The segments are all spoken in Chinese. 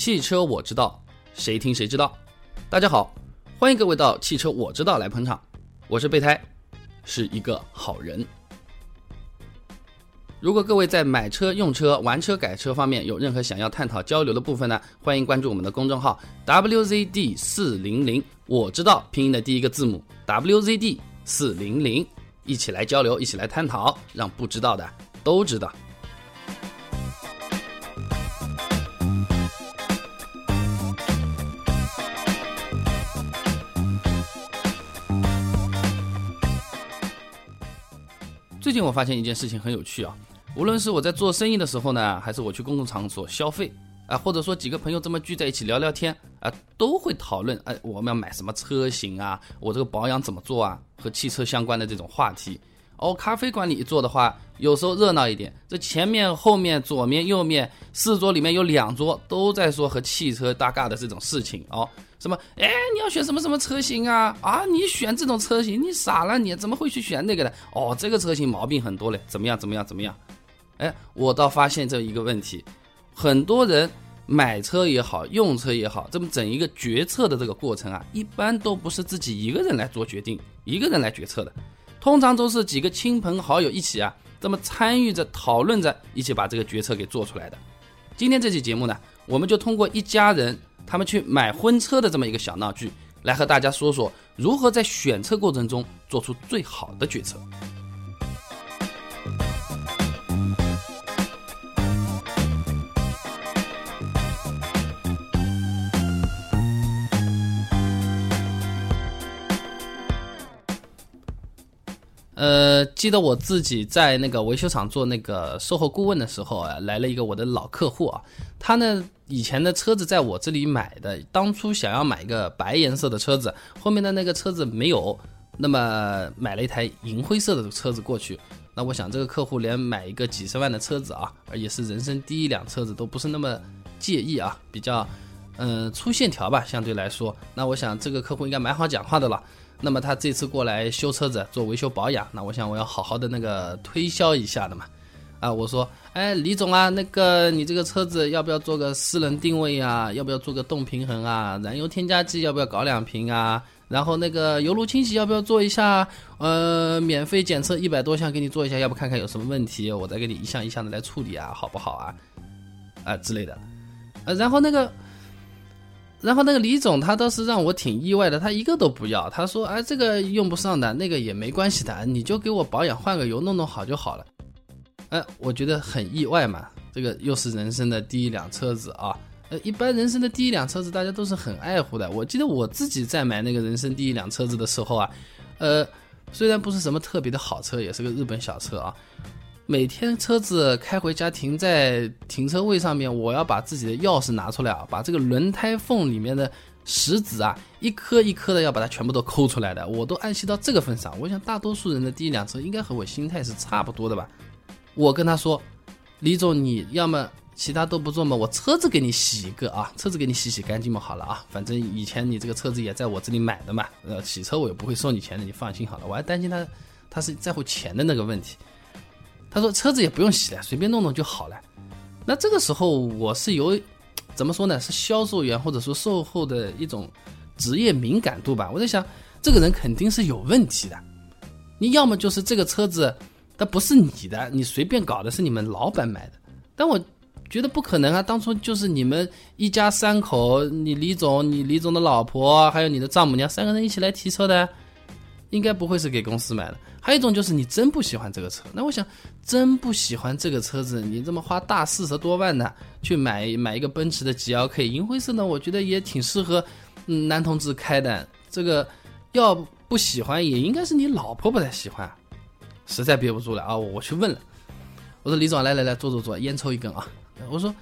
汽车我知道，谁听谁知道。大家好，欢迎各位到汽车我知道来捧场，我是备胎，是一个好人。如果各位在买车、用车、玩车、改车方面有任何想要探讨交流的部分呢，欢迎关注我们的公众号 WZD 四零零，我知道拼音的第一个字母 WZD 四零零，一起来交流，一起来探讨，让不知道的都知道。最近我发现一件事情很有趣啊，无论是我在做生意的时候呢，还是我去公共场所消费啊，或者说几个朋友这么聚在一起聊聊天啊，都会讨论哎，我们要买什么车型啊，我这个保养怎么做啊，和汽车相关的这种话题。哦，咖啡馆里一坐的话，有时候热闹一点，这前面、后面、左面、右面四桌里面有两桌都在说和汽车搭嘎的这种事情哦。什么？哎，你要选什么什么车型啊？啊，你选这种车型，你傻了？你怎么会去选那个的？哦，这个车型毛病很多嘞，怎么样？怎么样？怎么样？哎，我倒发现这一个问题，很多人买车也好，用车也好，这么整一个决策的这个过程啊，一般都不是自己一个人来做决定，一个人来决策的，通常都是几个亲朋好友一起啊，这么参与着讨论着，一起把这个决策给做出来的。今天这期节目呢，我们就通过一家人。他们去买婚车的这么一个小闹剧，来和大家说说如何在选车过程中做出最好的决策。呃，记得我自己在那个维修厂做那个售后顾问的时候啊，来了一个我的老客户啊，他呢。以前的车子在我这里买的，当初想要买一个白颜色的车子，后面的那个车子没有，那么买了一台银灰色的车子过去。那我想这个客户连买一个几十万的车子啊，而且是人生第一辆车子，都不是那么介意啊，比较嗯粗线条吧，相对来说。那我想这个客户应该蛮好讲话的了。那么他这次过来修车子做维修保养，那我想我要好好的那个推销一下的嘛。啊，我说，哎，李总啊，那个你这个车子要不要做个私人定位啊？要不要做个动平衡啊？燃油添加剂要不要搞两瓶啊？然后那个油路清洗要不要做一下？呃，免费检测一百多项给你做一下，要不看看有什么问题，我再给你一项一项的来处理啊，好不好啊？啊之类的，呃，然后那个，然后那个李总他倒是让我挺意外的，他一个都不要，他说，哎，这个用不上的，那个也没关系的，你就给我保养换个油弄弄好就好了。哎，我觉得很意外嘛，这个又是人生的第一辆车子啊。呃，一般人生的第一辆车子，大家都是很爱护的。我记得我自己在买那个人生第一辆车子的时候啊，呃，虽然不是什么特别的好车，也是个日本小车啊。每天车子开回家停在停车位上面，我要把自己的钥匙拿出来啊，把这个轮胎缝里面的石子啊，一颗一颗的要把它全部都抠出来的。我都爱惜到这个份上，我想大多数人的第一辆车应该和我心态是差不多的吧。我跟他说：“李总，你要么其他都不做嘛，我车子给你洗一个啊，车子给你洗洗干净嘛，好了啊，反正以前你这个车子也在我这里买的嘛，呃，洗车我也不会收你钱的，你放心好了。我还担心他，他是在乎钱的那个问题。他说车子也不用洗了，随便弄弄就好了。那这个时候我是有，怎么说呢？是销售员或者说售后的一种职业敏感度吧？我在想，这个人肯定是有问题的。你要么就是这个车子。”它不是你的，你随便搞的，是你们老板买的。但我觉得不可能啊，当初就是你们一家三口，你李总、你李总的老婆，还有你的丈母娘三个人一起来提车的，应该不会是给公司买的。还有一种就是你真不喜欢这个车，那我想真不喜欢这个车子，你这么花大四十多万呢去买买一个奔驰的 G L K 银灰色呢，我觉得也挺适合男同志开的。这个要不喜欢，也应该是你老婆不太喜欢。实在憋不住了啊！我去问了，我说李总，来来来，坐坐坐，烟抽一根啊！我说，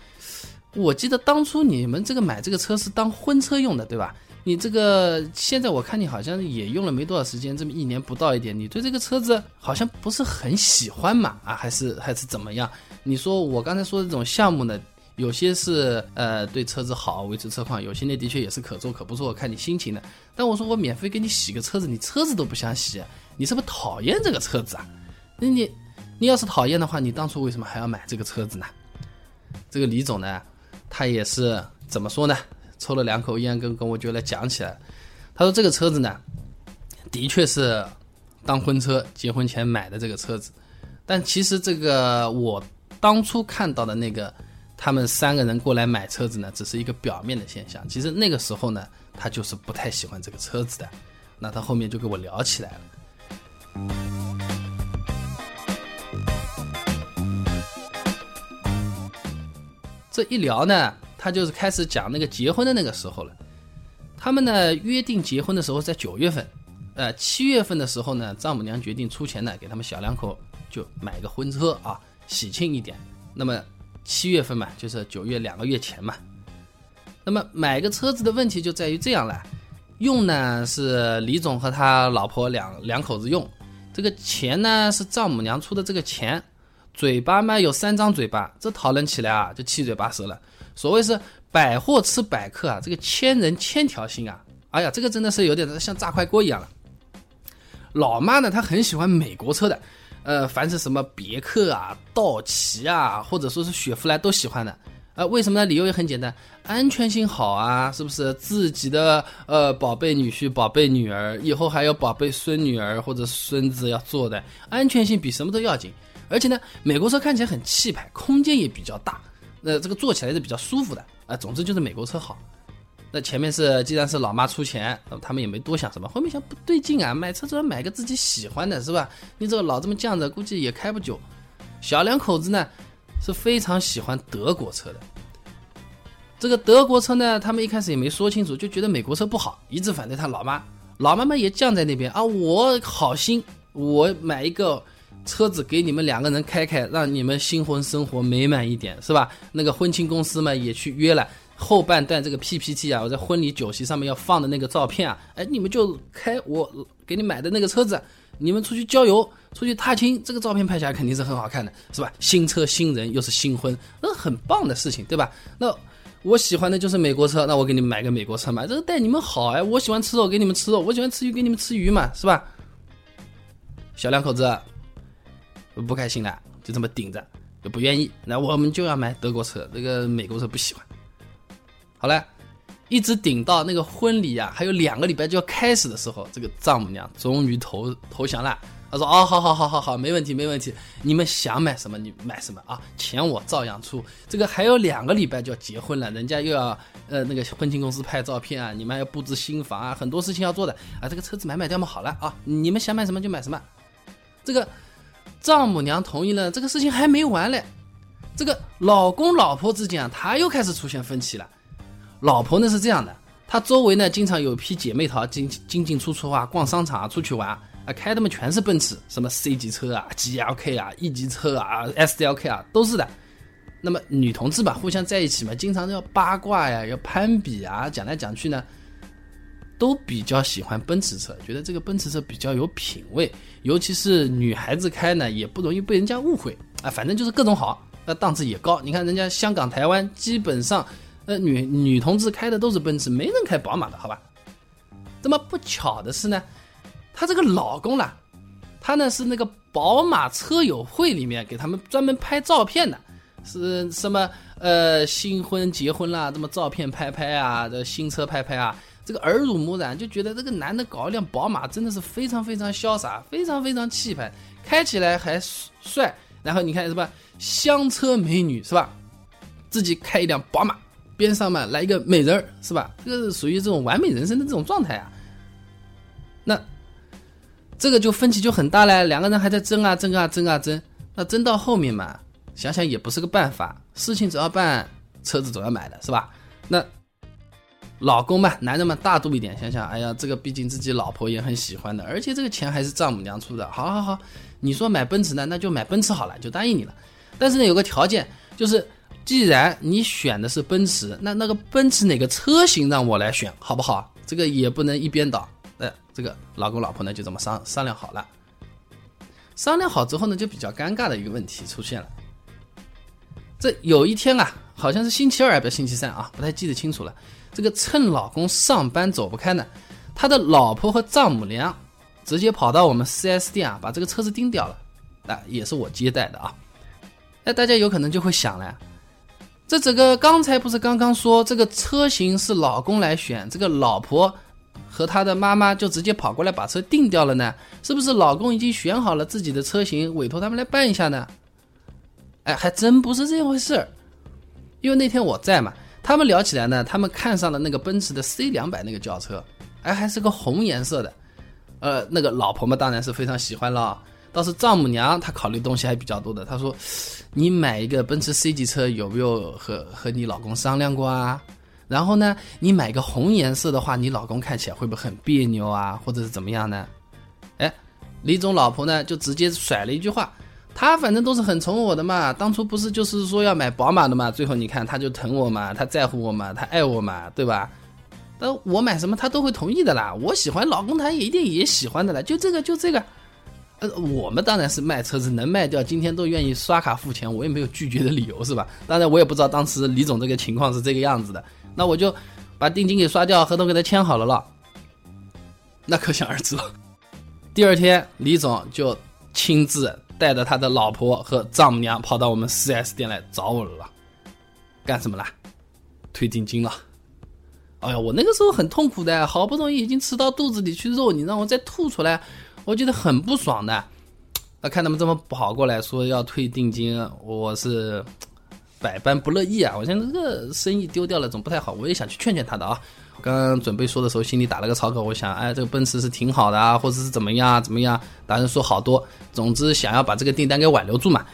我记得当初你们这个买这个车是当婚车用的，对吧？你这个现在我看你好像也用了没多少时间，这么一年不到一点，你对这个车子好像不是很喜欢嘛？啊，还是还是怎么样？你说我刚才说的这种项目呢，有些是呃对车子好，维持车况，有些呢的确也是可做可不做，看你心情的。但我说我免费给你洗个车子，你车子都不想洗，你是不是讨厌这个车子啊？那你，你要是讨厌的话，你当初为什么还要买这个车子呢？这个李总呢，他也是怎么说呢？抽了两口烟，跟跟我就来讲起来。他说这个车子呢，的确是当婚车，结婚前买的这个车子。但其实这个我当初看到的那个他们三个人过来买车子呢，只是一个表面的现象。其实那个时候呢，他就是不太喜欢这个车子的。那他后面就跟我聊起来了。这一聊呢，他就是开始讲那个结婚的那个时候了。他们呢约定结婚的时候在九月份，呃，七月份的时候呢，丈母娘决定出钱呢，给他们小两口就买个婚车啊，喜庆一点。那么七月份嘛，就是九月两个月前嘛。那么买个车子的问题就在于这样了，用呢是李总和他老婆两两口子用，这个钱呢是丈母娘出的这个钱。嘴巴嘛有三张嘴巴，这讨论起来啊就七嘴八舌了。所谓是百货吃百客啊，这个千人千条心啊，哎呀，这个真的是有点像炸快锅一样了。老妈呢，她很喜欢美国车的，呃，凡是什么别克啊、道奇啊，或者说是雪佛兰都喜欢的。呃，为什么呢？理由也很简单，安全性好啊，是不是？自己的呃宝贝女婿、宝贝女儿，以后还有宝贝孙女儿或者孙子要坐的，安全性比什么都要紧。而且呢，美国车看起来很气派，空间也比较大，那这个坐起来是比较舒服的啊。总之就是美国车好。那前面是既然是老妈出钱，那么他们也没多想什么。后面想不对劲啊，买车总要买个自己喜欢的，是吧？你这个老这么犟着，估计也开不久。小两口子呢是非常喜欢德国车的。这个德国车呢，他们一开始也没说清楚，就觉得美国车不好，一致反对他老妈。老妈妈也犟在那边啊，我好心，我买一个。车子给你们两个人开开，让你们新婚生活美满一点，是吧？那个婚庆公司嘛也去约了，后半段这个 PPT 啊，我在婚礼酒席上面要放的那个照片啊，哎，你们就开我给你买的那个车子，你们出去郊游、出去踏青，这个照片拍下来肯定是很好看的，是吧？新车新人又是新婚，那很棒的事情，对吧？那我喜欢的就是美国车，那我给你们买个美国车嘛，这个带你们好哎，我喜欢吃肉给你们吃肉，我喜欢吃鱼给你们吃鱼嘛，是吧？小两口子。不开心了，就这么顶着，就不愿意。那我们就要买德国车，这个美国车不喜欢。好了，一直顶到那个婚礼啊，还有两个礼拜就要开始的时候，这个丈母娘终于投投降了。她说：“哦，好好好好好，没问题没问题，你们想买什么你买什么啊，钱我照样出。这个还有两个礼拜就要结婚了，人家又要呃那个婚庆公司拍照片啊，你们要布置新房啊，很多事情要做的啊。这个车子买买掉嘛，好了啊，你们想买什么就买什么，这个。”丈母娘同意了，这个事情还没完嘞。这个老公老婆之间啊，他又开始出现分歧了。老婆呢是这样的，她周围呢经常有批姐妹淘进进进出出啊，逛商场啊，出去玩啊，开的嘛全是奔驰，什么 C 级车啊、GLK 啊、E 级车啊、SLK 啊，都是的。那么女同志吧，互相在一起嘛，经常要八卦呀，要攀比啊，讲来讲去呢。都比较喜欢奔驰车，觉得这个奔驰车比较有品位，尤其是女孩子开呢，也不容易被人家误会啊。反正就是各种好，那档次也高。你看人家香港、台湾，基本上，呃，女女同志开的都是奔驰，没人开宝马的，好吧？那么不巧的是呢，她这个老公啦，他呢是那个宝马车友会里面给他们专门拍照片的，是什么呃新婚结婚啦，这么照片拍拍啊，这新车拍拍啊。这个耳濡目染，就觉得这个男的搞一辆宝马真的是非常非常潇洒，非常非常气派，开起来还帅。然后你看什么香车美女是吧？自己开一辆宝马，边上嘛来一个美人儿是吧？这个是属于这种完美人生的这种状态啊。那这个就分歧就很大了，两个人还在争啊争啊争啊争。那争到后面嘛，想想也不是个办法，事情总要办，车子总要买的是吧？那。老公嘛，男人嘛，大度一点，想想，哎呀，这个毕竟自己老婆也很喜欢的，而且这个钱还是丈母娘出的，好好好，你说买奔驰呢，那就买奔驰好了，就答应你了。但是呢，有个条件，就是既然你选的是奔驰，那那个奔驰哪个车型让我来选，好不好？这个也不能一边倒。呃，这个老公老婆呢就这么商商量好了。商量好之后呢，就比较尴尬的一个问题出现了。这有一天啊，好像是星期二，不是星期三啊，不太记得清楚了。这个趁老公上班走不开呢，他的老婆和丈母娘直接跑到我们 4S 店啊，把这个车子盯掉了。啊，也是我接待的啊。那大家有可能就会想了，这整个刚才不是刚刚说这个车型是老公来选，这个老婆和他的妈妈就直接跑过来把车定掉了呢？是不是老公已经选好了自己的车型，委托他们来办一下呢？哎，还真不是这回事儿，因为那天我在嘛，他们聊起来呢，他们看上了那个奔驰的 C 两百那个轿车，哎，还是个红颜色的，呃，那个老婆嘛当然是非常喜欢了。倒是丈母娘，她考虑东西还比较多的。她说：“你买一个奔驰 C 级车，有没有和和你老公商量过啊？然后呢，你买个红颜色的话，你老公看起来会不会很别扭啊？或者是怎么样呢？”哎，李总老婆呢就直接甩了一句话：“他反正都是很宠我的嘛，当初不是就是说要买宝马的嘛，最后你看他就疼我嘛，他在乎我嘛，他爱我嘛，对吧？但我买什么他都会同意的啦，我喜欢，老公他也一定也喜欢的啦，就这个就这个。”呃，我们当然是卖车子，能卖掉，今天都愿意刷卡付钱，我也没有拒绝的理由，是吧？当然，我也不知道当时李总这个情况是这个样子的，那我就把定金给刷掉，合同给他签好了了。那可想而知了。第二天，李总就亲自带着他的老婆和丈母娘跑到我们 4S 店来找我了，干什么啦？退定金了。哎呀，我那个时候很痛苦的，好不容易已经吃到肚子里去肉，你让我再吐出来。我觉得很不爽的，那看他们这么跑过来说要退定金，我是百般不乐意啊！我现在这个生意丢掉了总不太好，我也想去劝劝他的啊。刚准备说的时候，心里打了个草稿，我想，哎，这个奔驰是挺好的啊，或者是怎么样怎么样？达人说好多，总之想要把这个订单给挽留住嘛。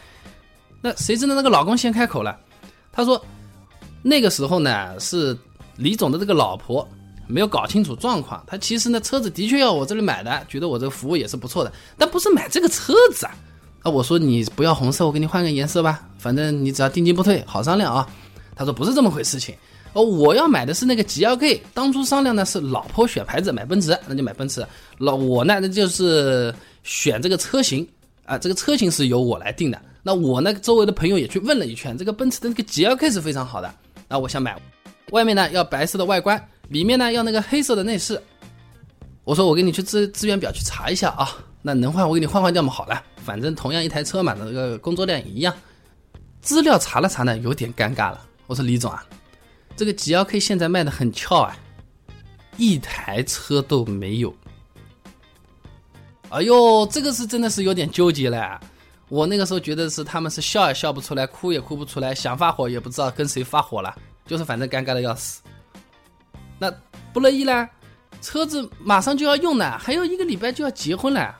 那谁知道那个老公先开口了，他说那个时候呢是李总的这个老婆。没有搞清楚状况，他其实呢车子的确要我这里买的，觉得我这个服务也是不错的，但不是买这个车子啊。啊，我说你不要红色，我给你换个颜色吧，反正你只要定金不退，好商量啊。他说不是这么回事情，哦，我要买的是那个 G L K，当初商量呢是老婆选牌子买奔驰，那就买奔驰。老我呢那就是选这个车型啊，这个车型是由我来定的。那我呢周围的朋友也去问了一圈，这个奔驰的那个 G L K 是非常好的，那我想买，外面呢要白色的外观。里面呢要那个黑色的内饰，我说我给你去资资源表去查一下啊，那能换我给你换换掉嘛，好了，反正同样一台车嘛，那个工作量一样。资料查了查呢，有点尴尬了。我说李总啊，这个 G L K 现在卖的很俏啊，一台车都没有。哎呦，这个是真的是有点纠结了。我那个时候觉得是他们是笑也笑不出来，哭也哭不出来，想发火也不知道跟谁发火了，就是反正尴尬的要死。那不乐意啦，车子马上就要用了，还有一个礼拜就要结婚了。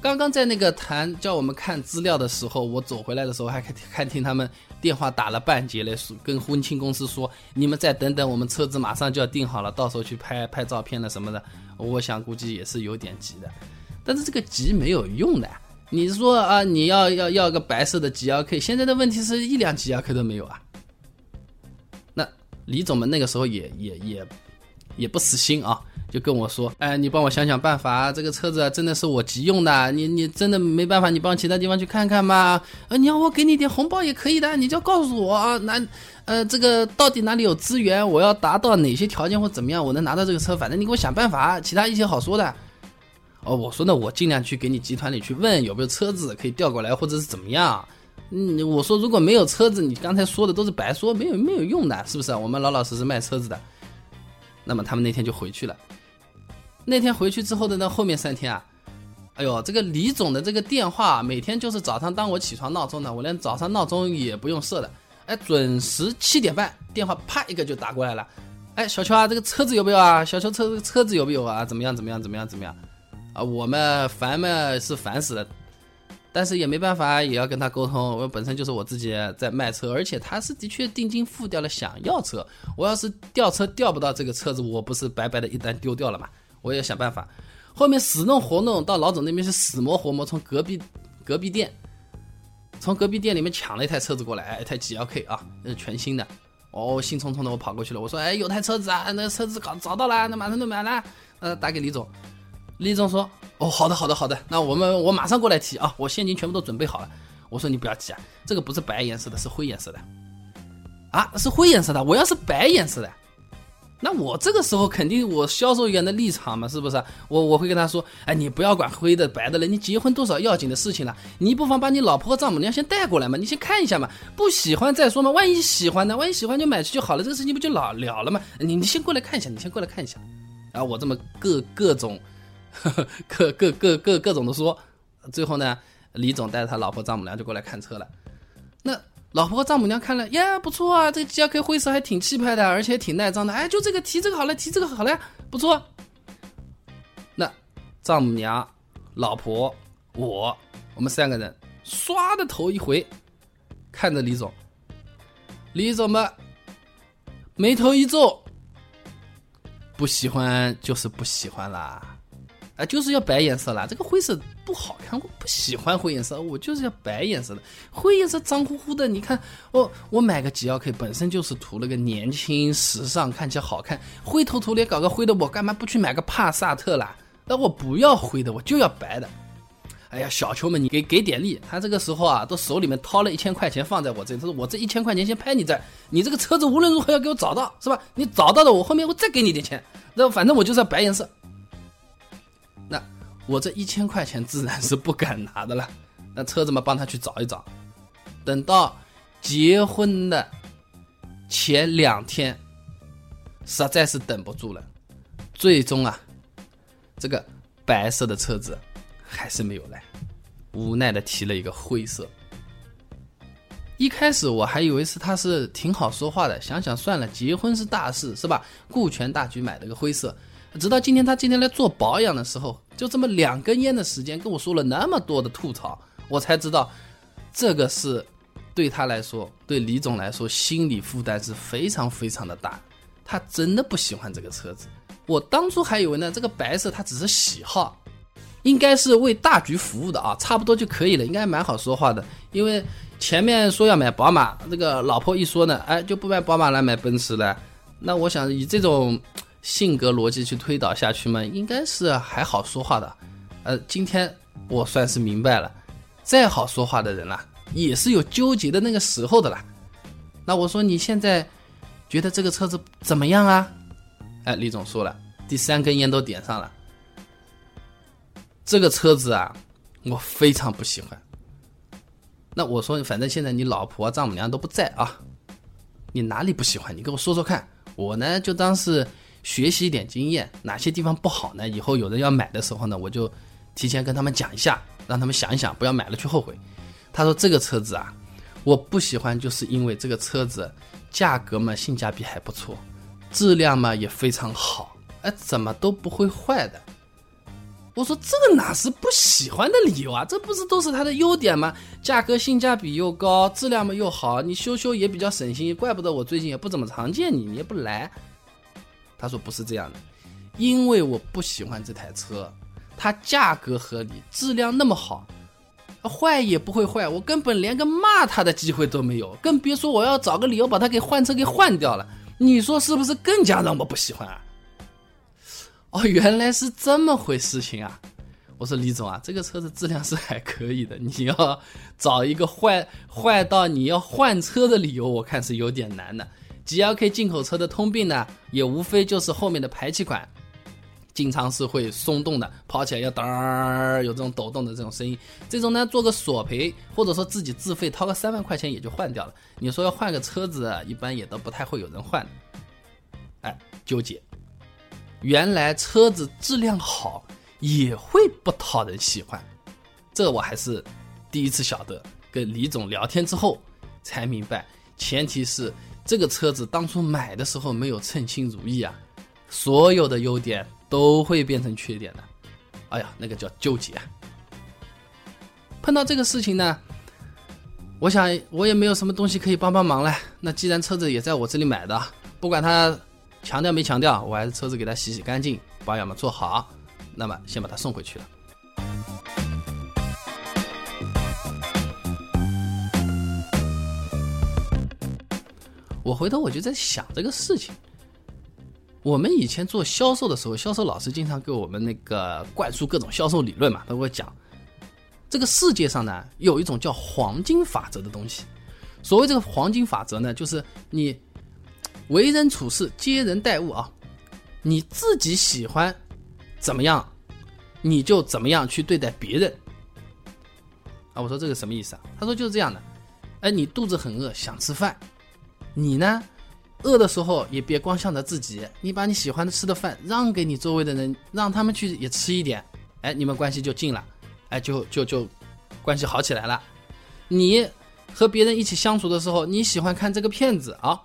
刚刚在那个谈叫我们看资料的时候，我走回来的时候还看看听他们电话打了半截嘞，说跟婚庆公司说，你们再等等，我们车子马上就要订好了，到时候去拍拍照片了什么的。我想估计也是有点急的，但是这个急没有用的。你说啊，你要要要个白色的 G L K，现在的问题是一辆 G L K 都没有啊。那李总们那个时候也也也也不死心啊，就跟我说：“哎，你帮我想想办法，这个车子真的是我急用的，你你真的没办法，你帮其他地方去看看嘛？呃，你要我给你点红包也可以的，你就告诉我啊，哪呃这个到底哪里有资源，我要达到哪些条件或怎么样，我能拿到这个车，反正你给我想办法，其他一切好说的。哦，我说那我尽量去给你集团里去问有没有车子可以调过来，或者是怎么样。”嗯，我说如果没有车子，你刚才说的都是白说，没有没有用的，是不是？我们老老实实卖车子的。那么他们那天就回去了。那天回去之后的那后面三天啊，哎呦，这个李总的这个电话每天就是早上当我起床闹钟的，我连早上闹钟也不用设的，哎，准时七点半电话啪一个就打过来了。哎，小邱啊，这个车子有没有啊？小邱车车子有没有啊？怎么样怎么样怎么样怎么样？啊，我们烦嘛是烦死了。但是也没办法，也要跟他沟通。我本身就是我自己在卖车，而且他是的确定金付掉了，想要车。我要是调车调不到这个车子，我不是白白的一单丢掉了嘛？我也想办法。后面死弄活弄，到老总那边是死磨活磨，从隔壁隔壁店，从隔壁店里面抢了一台车子过来，一台 G L K 啊，那是全新的。哦，兴冲冲的我跑过去了，我说：“哎，有台车子啊，那车子搞找到了，那马上就买了。”呃，打给李总。李总说：“哦，好的，好的，好的，那我们我马上过来提啊，我现金全部都准备好了。”我说：“你不要急啊，这个不是白颜色的，是灰颜色的。”啊，是灰颜色的，我要是白颜色的，那我这个时候肯定我销售员的立场嘛，是不是？我我会跟他说，哎，你不要管灰的白的了，你结婚多少要紧的事情了，你不妨把你老婆和丈母娘先带过来嘛，你先看一下嘛，不喜欢再说嘛，万一喜欢呢？万一喜欢就买去就好了，这个事情不就了了了吗？你你先过来看一下，你先过来看一下，然后我这么各各种，各各各各各种的说，最后呢，李总带着他老婆丈母娘就过来看车了，那。老婆和丈母娘看了，呀，不错啊，这个 G L K 灰色还挺气派的，而且挺耐脏的。哎，就这个提这个好了，提这个好了，不错。那丈母娘、老婆、我，我们三个人唰的头一回，看着李总，李总嘛，眉头一皱，不喜欢就是不喜欢啦。啊，就是要白颜色啦，这个灰色不好看，我不喜欢灰颜色，我就是要白颜色的。灰颜色脏乎乎的，你看，我我买个 G L K 本身就是图了个年轻时尚，看起来好看，灰头土脸搞个灰的，我干嘛不去买个帕萨特啦？那我不要灰的，我就要白的。哎呀，小球们，你给给点力，他这个时候啊，都手里面掏了一千块钱放在我这里，他说我这一千块钱先拍你这，你这个车子无论如何要给我找到，是吧？你找到了，我后面我再给你点钱，那反正我就是要白颜色。我这一千块钱自然是不敢拿的了，那车子嘛，帮他去找一找。等到结婚的前两天，实在是等不住了，最终啊，这个白色的车子还是没有来，无奈的提了一个灰色。一开始我还以为是他是挺好说话的，想想算了，结婚是大事是吧？顾全大局买了个灰色。直到今天，他今天来做保养的时候，就这么两根烟的时间，跟我说了那么多的吐槽，我才知道，这个是对他来说，对李总来说，心理负担是非常非常的大。他真的不喜欢这个车子。我当初还以为呢，这个白色他只是喜好，应该是为大局服务的啊，差不多就可以了，应该蛮好说话的。因为前面说要买宝马，这个老婆一说呢，哎，就不买宝马了，买奔驰了。那我想以这种。性格逻辑去推导下去嘛，应该是还好说话的。呃，今天我算是明白了，再好说话的人啦，也是有纠结的那个时候的啦。那我说你现在觉得这个车子怎么样啊？哎，李总说了，第三根烟都点上了。这个车子啊，我非常不喜欢。那我说，反正现在你老婆丈母娘都不在啊，你哪里不喜欢？你跟我说说看，我呢就当是。学习一点经验，哪些地方不好呢？以后有人要买的时候呢，我就提前跟他们讲一下，让他们想一想，不要买了去后悔。他说这个车子啊，我不喜欢，就是因为这个车子价格嘛，性价比还不错，质量嘛也非常好，哎，怎么都不会坏的。我说这个哪是不喜欢的理由啊？这不是都是它的优点吗？价格性价比又高，质量嘛又好，你修修也比较省心，怪不得我最近也不怎么常见你，你也不来。他说不是这样的，因为我不喜欢这台车，它价格合理，质量那么好，坏也不会坏，我根本连个骂他的机会都没有，更别说我要找个理由把它给换车给换掉了。你说是不是更加让我不喜欢啊？哦，原来是这么回事情啊！我说李总啊，这个车子质量是还可以的，你要找一个坏坏到你要换车的理由，我看是有点难的。G L K 进口车的通病呢，也无非就是后面的排气管经常是会松动的，跑起来要噔儿有这种抖动的这种声音。这种呢，做个索赔或者说自己自费掏个三万块钱也就换掉了。你说要换个车子，一般也都不太会有人换。哎，纠结，原来车子质量好也会不讨人喜欢，这我还是第一次晓得。跟李总聊天之后才明白，前提是。这个车子当初买的时候没有称心如意啊，所有的优点都会变成缺点的。哎呀，那个叫纠结。碰到这个事情呢，我想我也没有什么东西可以帮帮忙了。那既然车子也在我这里买的，不管他强调没强调，我还是车子给他洗洗干净，保养嘛做好，那么先把它送回去了。我回头我就在想这个事情。我们以前做销售的时候，销售老师经常给我们那个灌输各种销售理论嘛，他会讲，这个世界上呢有一种叫黄金法则的东西。所谓这个黄金法则呢，就是你为人处事、接人待物啊，你自己喜欢怎么样，你就怎么样去对待别人。啊，我说这个什么意思啊？他说就是这样的。哎，你肚子很饿，想吃饭，你呢，饿的时候也别光想着自己，你把你喜欢的吃的饭让给你周围的人，让他们去也吃一点，哎，你们关系就近了，哎，就就就关系好起来了。你和别人一起相处的时候，你喜欢看这个片子啊，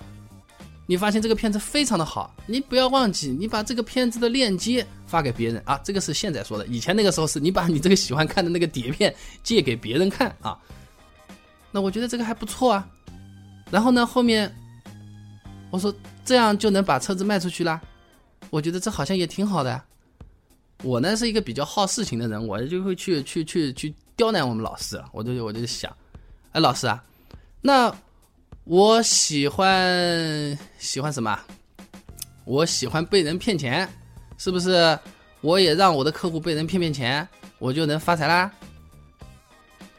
你发现这个片子非常的好，你不要忘记，你把这个片子的链接发给别人啊，这个是现在说的，以前那个时候是你把你这个喜欢看的那个碟片借给别人看啊。那我觉得这个还不错啊，然后呢，后面我说这样就能把车子卖出去啦，我觉得这好像也挺好的。我呢是一个比较好事情的人，我就会去去去去刁难我们老师，我就我就想，哎，老师啊，那我喜欢喜欢什么？我喜欢被人骗钱，是不是？我也让我的客户被人骗骗钱，我就能发财啦？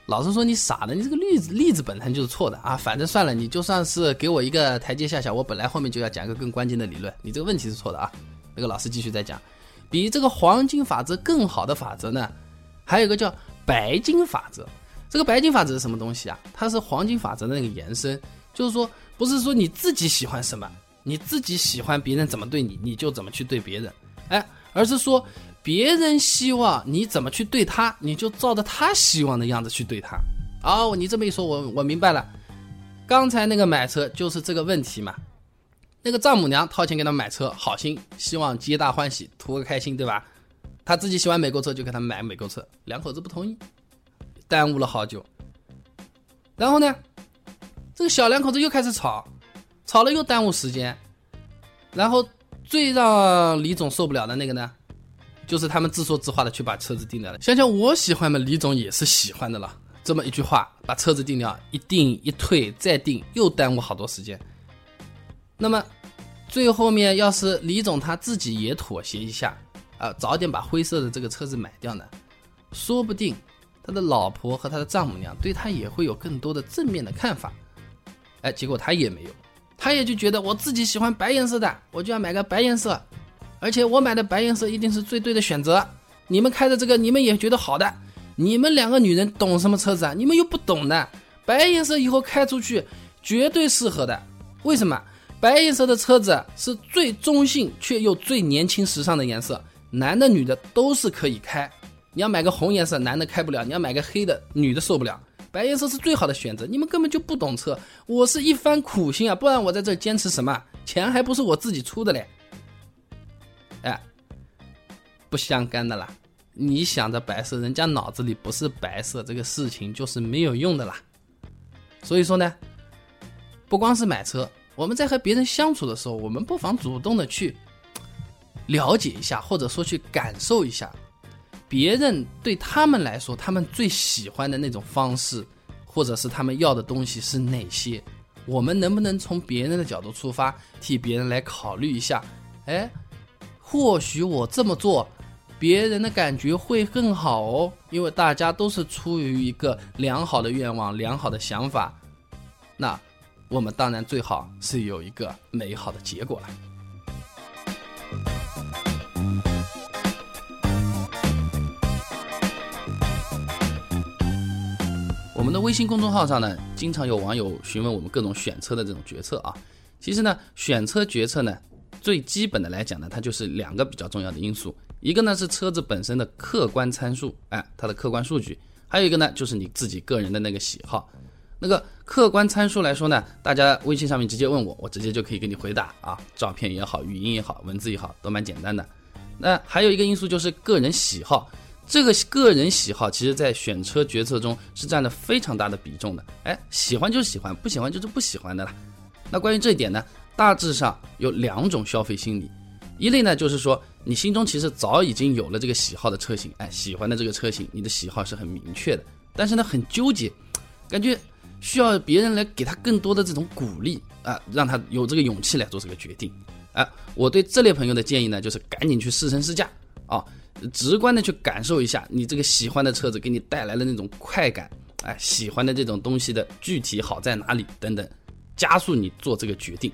老师说你傻的，你这个例子例子本身就是错的啊！反正算了，你就算是给我一个台阶下下，我本来后面就要讲一个更关键的理论，你这个问题是错的啊！那个老师继续再讲，比这个黄金法则更好的法则呢，还有一个叫白金法则。这个白金法则是什么东西啊？它是黄金法则的那个延伸，就是说不是说你自己喜欢什么，你自己喜欢别人怎么对你，你就怎么去对别人，哎，而是说。别人希望你怎么去对他，你就照着他希望的样子去对他。哦，你这么一说，我我明白了。刚才那个买车就是这个问题嘛。那个丈母娘掏钱给他买车，好心希望皆大欢喜，图个开心，对吧？他自己喜欢美国车，就给他买美国车。两口子不同意，耽误了好久。然后呢，这个小两口子又开始吵，吵了又耽误时间。然后最让李总受不了的那个呢？就是他们自说自话的去把车子定掉了。想想我喜欢嘛，李总也是喜欢的了。这么一句话，把车子定掉，一定一退再定，又耽误好多时间。那么最后面要是李总他自己也妥协一下，啊，早点把灰色的这个车子买掉呢，说不定他的老婆和他的丈母娘对他也会有更多的正面的看法。哎，结果他也没有，他也就觉得我自己喜欢白颜色的，我就要买个白颜色。而且我买的白颜色一定是最对的选择。你们开的这个，你们也觉得好的。你们两个女人懂什么车子啊？你们又不懂的。白颜色以后开出去绝对适合的。为什么？白颜色的车子是最中性却又最年轻时尚的颜色，男的女的都是可以开。你要买个红颜色，男的开不了；你要买个黑的，女的受不了。白颜色是最好的选择。你们根本就不懂车，我是一番苦心啊，不然我在这坚持什么？钱还不是我自己出的嘞。哎，不相干的啦！你想着白色，人家脑子里不是白色，这个事情就是没有用的啦。所以说呢，不光是买车，我们在和别人相处的时候，我们不妨主动的去了解一下，或者说去感受一下，别人对他们来说，他们最喜欢的那种方式，或者是他们要的东西是哪些？我们能不能从别人的角度出发，替别人来考虑一下？哎。或许我这么做，别人的感觉会更好哦，因为大家都是出于一个良好的愿望、良好的想法，那我们当然最好是有一个美好的结果了。我们的微信公众号上呢，经常有网友询问我们各种选车的这种决策啊，其实呢，选车决策呢。最基本的来讲呢，它就是两个比较重要的因素，一个呢是车子本身的客观参数，哎，它的客观数据，还有一个呢就是你自己个人的那个喜好。那个客观参数来说呢，大家微信上面直接问我，我直接就可以给你回答啊，照片也好，语音也好，文字也好，都蛮简单的。那还有一个因素就是个人喜好，这个个人喜好其实在选车决策中是占了非常大的比重的。哎，喜欢就喜欢，不喜欢就是不喜欢的了。那关于这一点呢？大致上有两种消费心理，一类呢就是说你心中其实早已经有了这个喜好的车型，哎，喜欢的这个车型，你的喜好是很明确的，但是呢很纠结，感觉需要别人来给他更多的这种鼓励啊，让他有这个勇气来做这个决定。哎，我对这类朋友的建议呢，就是赶紧去试乘试驾啊，直观的去感受一下你这个喜欢的车子给你带来的那种快感，哎，喜欢的这种东西的具体好在哪里等等，加速你做这个决定。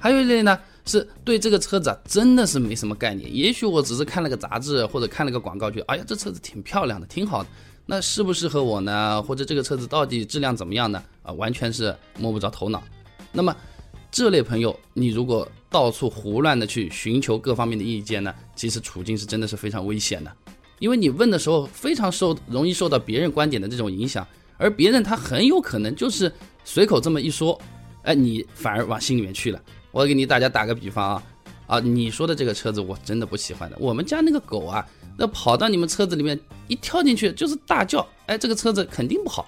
还有一类呢，是对这个车子啊，真的是没什么概念。也许我只是看了个杂志或者看了个广告，觉得哎呀，这车子挺漂亮的，挺好的。那适不适合我呢？或者这个车子到底质量怎么样呢？啊，完全是摸不着头脑。那么这类朋友，你如果到处胡乱的去寻求各方面的意见呢，其实处境是真的是非常危险的。因为你问的时候，非常受容易受到别人观点的这种影响，而别人他很有可能就是随口这么一说，哎，你反而往心里面去了。我给你大家打个比方啊，啊，你说的这个车子我真的不喜欢的，我们家那个狗啊。那跑到你们车子里面一跳进去就是大叫，哎，这个车子肯定不好。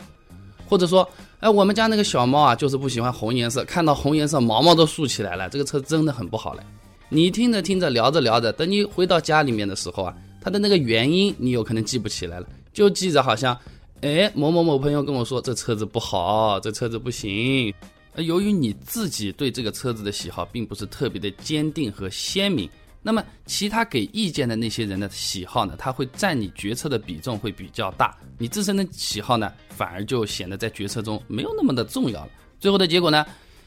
或者说，哎，我们家那个小猫啊，就是不喜欢红颜色，看到红颜色毛毛都竖起来了，这个车真的很不好嘞。你听着听着聊着聊着，等你回到家里面的时候啊，它的那个原因你有可能记不起来了，就记着好像，哎，某某某朋友跟我说这车子不好，这车子不行。而由于你自己对这个车子的喜好并不是特别的坚定和鲜明。那么，其他给意见的那些人的喜好呢？他会占你决策的比重会比较大，你自身的喜好呢，反而就显得在决策中没有那么的重要了。最后的结果呢，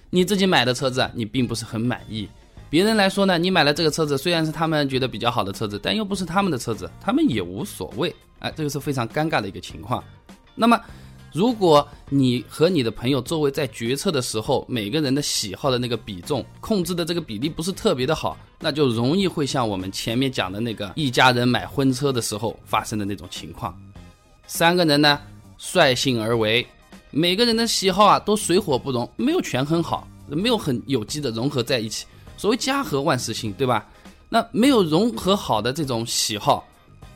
你自己买的车子你并不是很满意，别人来说呢，你买了这个车子虽然是他们觉得比较好的车子，但又不是他们的车子，他们也无所谓。哎，这个是非常尴尬的一个情况。那么。如果你和你的朋友周围在决策的时候，每个人的喜好的那个比重控制的这个比例不是特别的好，那就容易会像我们前面讲的那个一家人买婚车的时候发生的那种情况。三个人呢率性而为，每个人的喜好啊都水火不容，没有权衡好，没有很有机的融合在一起。所谓家和万事兴，对吧？那没有融合好的这种喜好，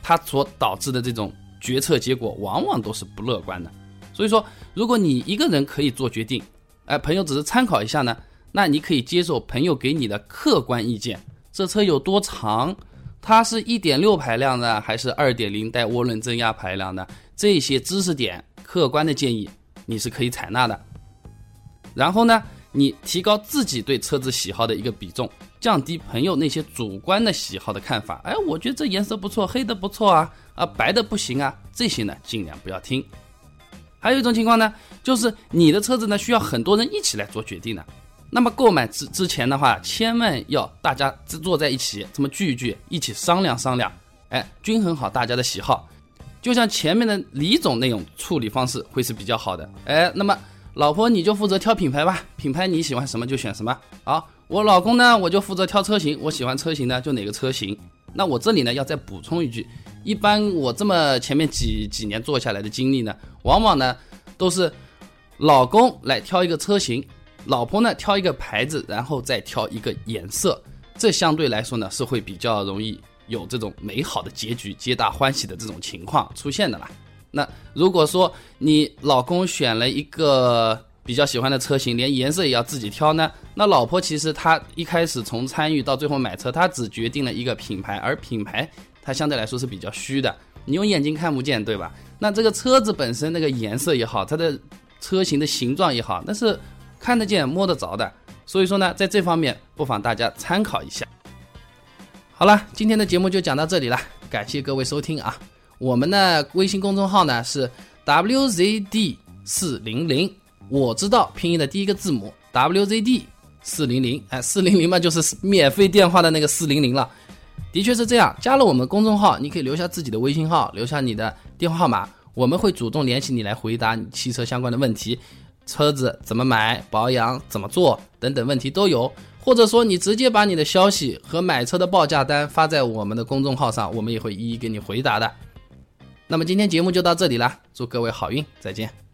它所导致的这种决策结果往往都是不乐观的。所以说，如果你一个人可以做决定，哎，朋友只是参考一下呢，那你可以接受朋友给你的客观意见。这车有多长？它是一点六排量的还是二点零带涡轮增压排量的？这些知识点、客观的建议你是可以采纳的。然后呢，你提高自己对车子喜好的一个比重，降低朋友那些主观的喜好的看法。哎，我觉得这颜色不错，黑的不错啊，啊，白的不行啊，这些呢尽量不要听。还有一种情况呢，就是你的车子呢需要很多人一起来做决定的。那么购买之之前的话，千万要大家坐在一起，这么聚一聚，一起商量商量，哎，均衡好大家的喜好。就像前面的李总那种处理方式会是比较好的。哎，那么老婆你就负责挑品牌吧，品牌你喜欢什么就选什么。好，我老公呢我就负责挑车型，我喜欢车型呢就哪个车型。那我这里呢要再补充一句。一般我这么前面几几年做下来的经历呢，往往呢都是老公来挑一个车型，老婆呢挑一个牌子，然后再挑一个颜色，这相对来说呢是会比较容易有这种美好的结局、皆大欢喜的这种情况出现的啦。那如果说你老公选了一个比较喜欢的车型，连颜色也要自己挑呢，那老婆其实她一开始从参与到最后买车，她只决定了一个品牌，而品牌。它相对来说是比较虚的，你用眼睛看不见，对吧？那这个车子本身那个颜色也好，它的车型的形状也好，那是看得见、摸得着的。所以说呢，在这方面不妨大家参考一下。好了，今天的节目就讲到这里了，感谢各位收听啊！我们的微信公众号呢是 wzd 四零零，我知道拼音的第一个字母 wzd 四零零，哎，四零零嘛就是免费电话的那个四零零了。的确是这样，加了我们公众号，你可以留下自己的微信号，留下你的电话号码，我们会主动联系你来回答你汽车相关的问题，车子怎么买、保养怎么做等等问题都有，或者说你直接把你的消息和买车的报价单发在我们的公众号上，我们也会一一给你回答的。那么今天节目就到这里了，祝各位好运，再见。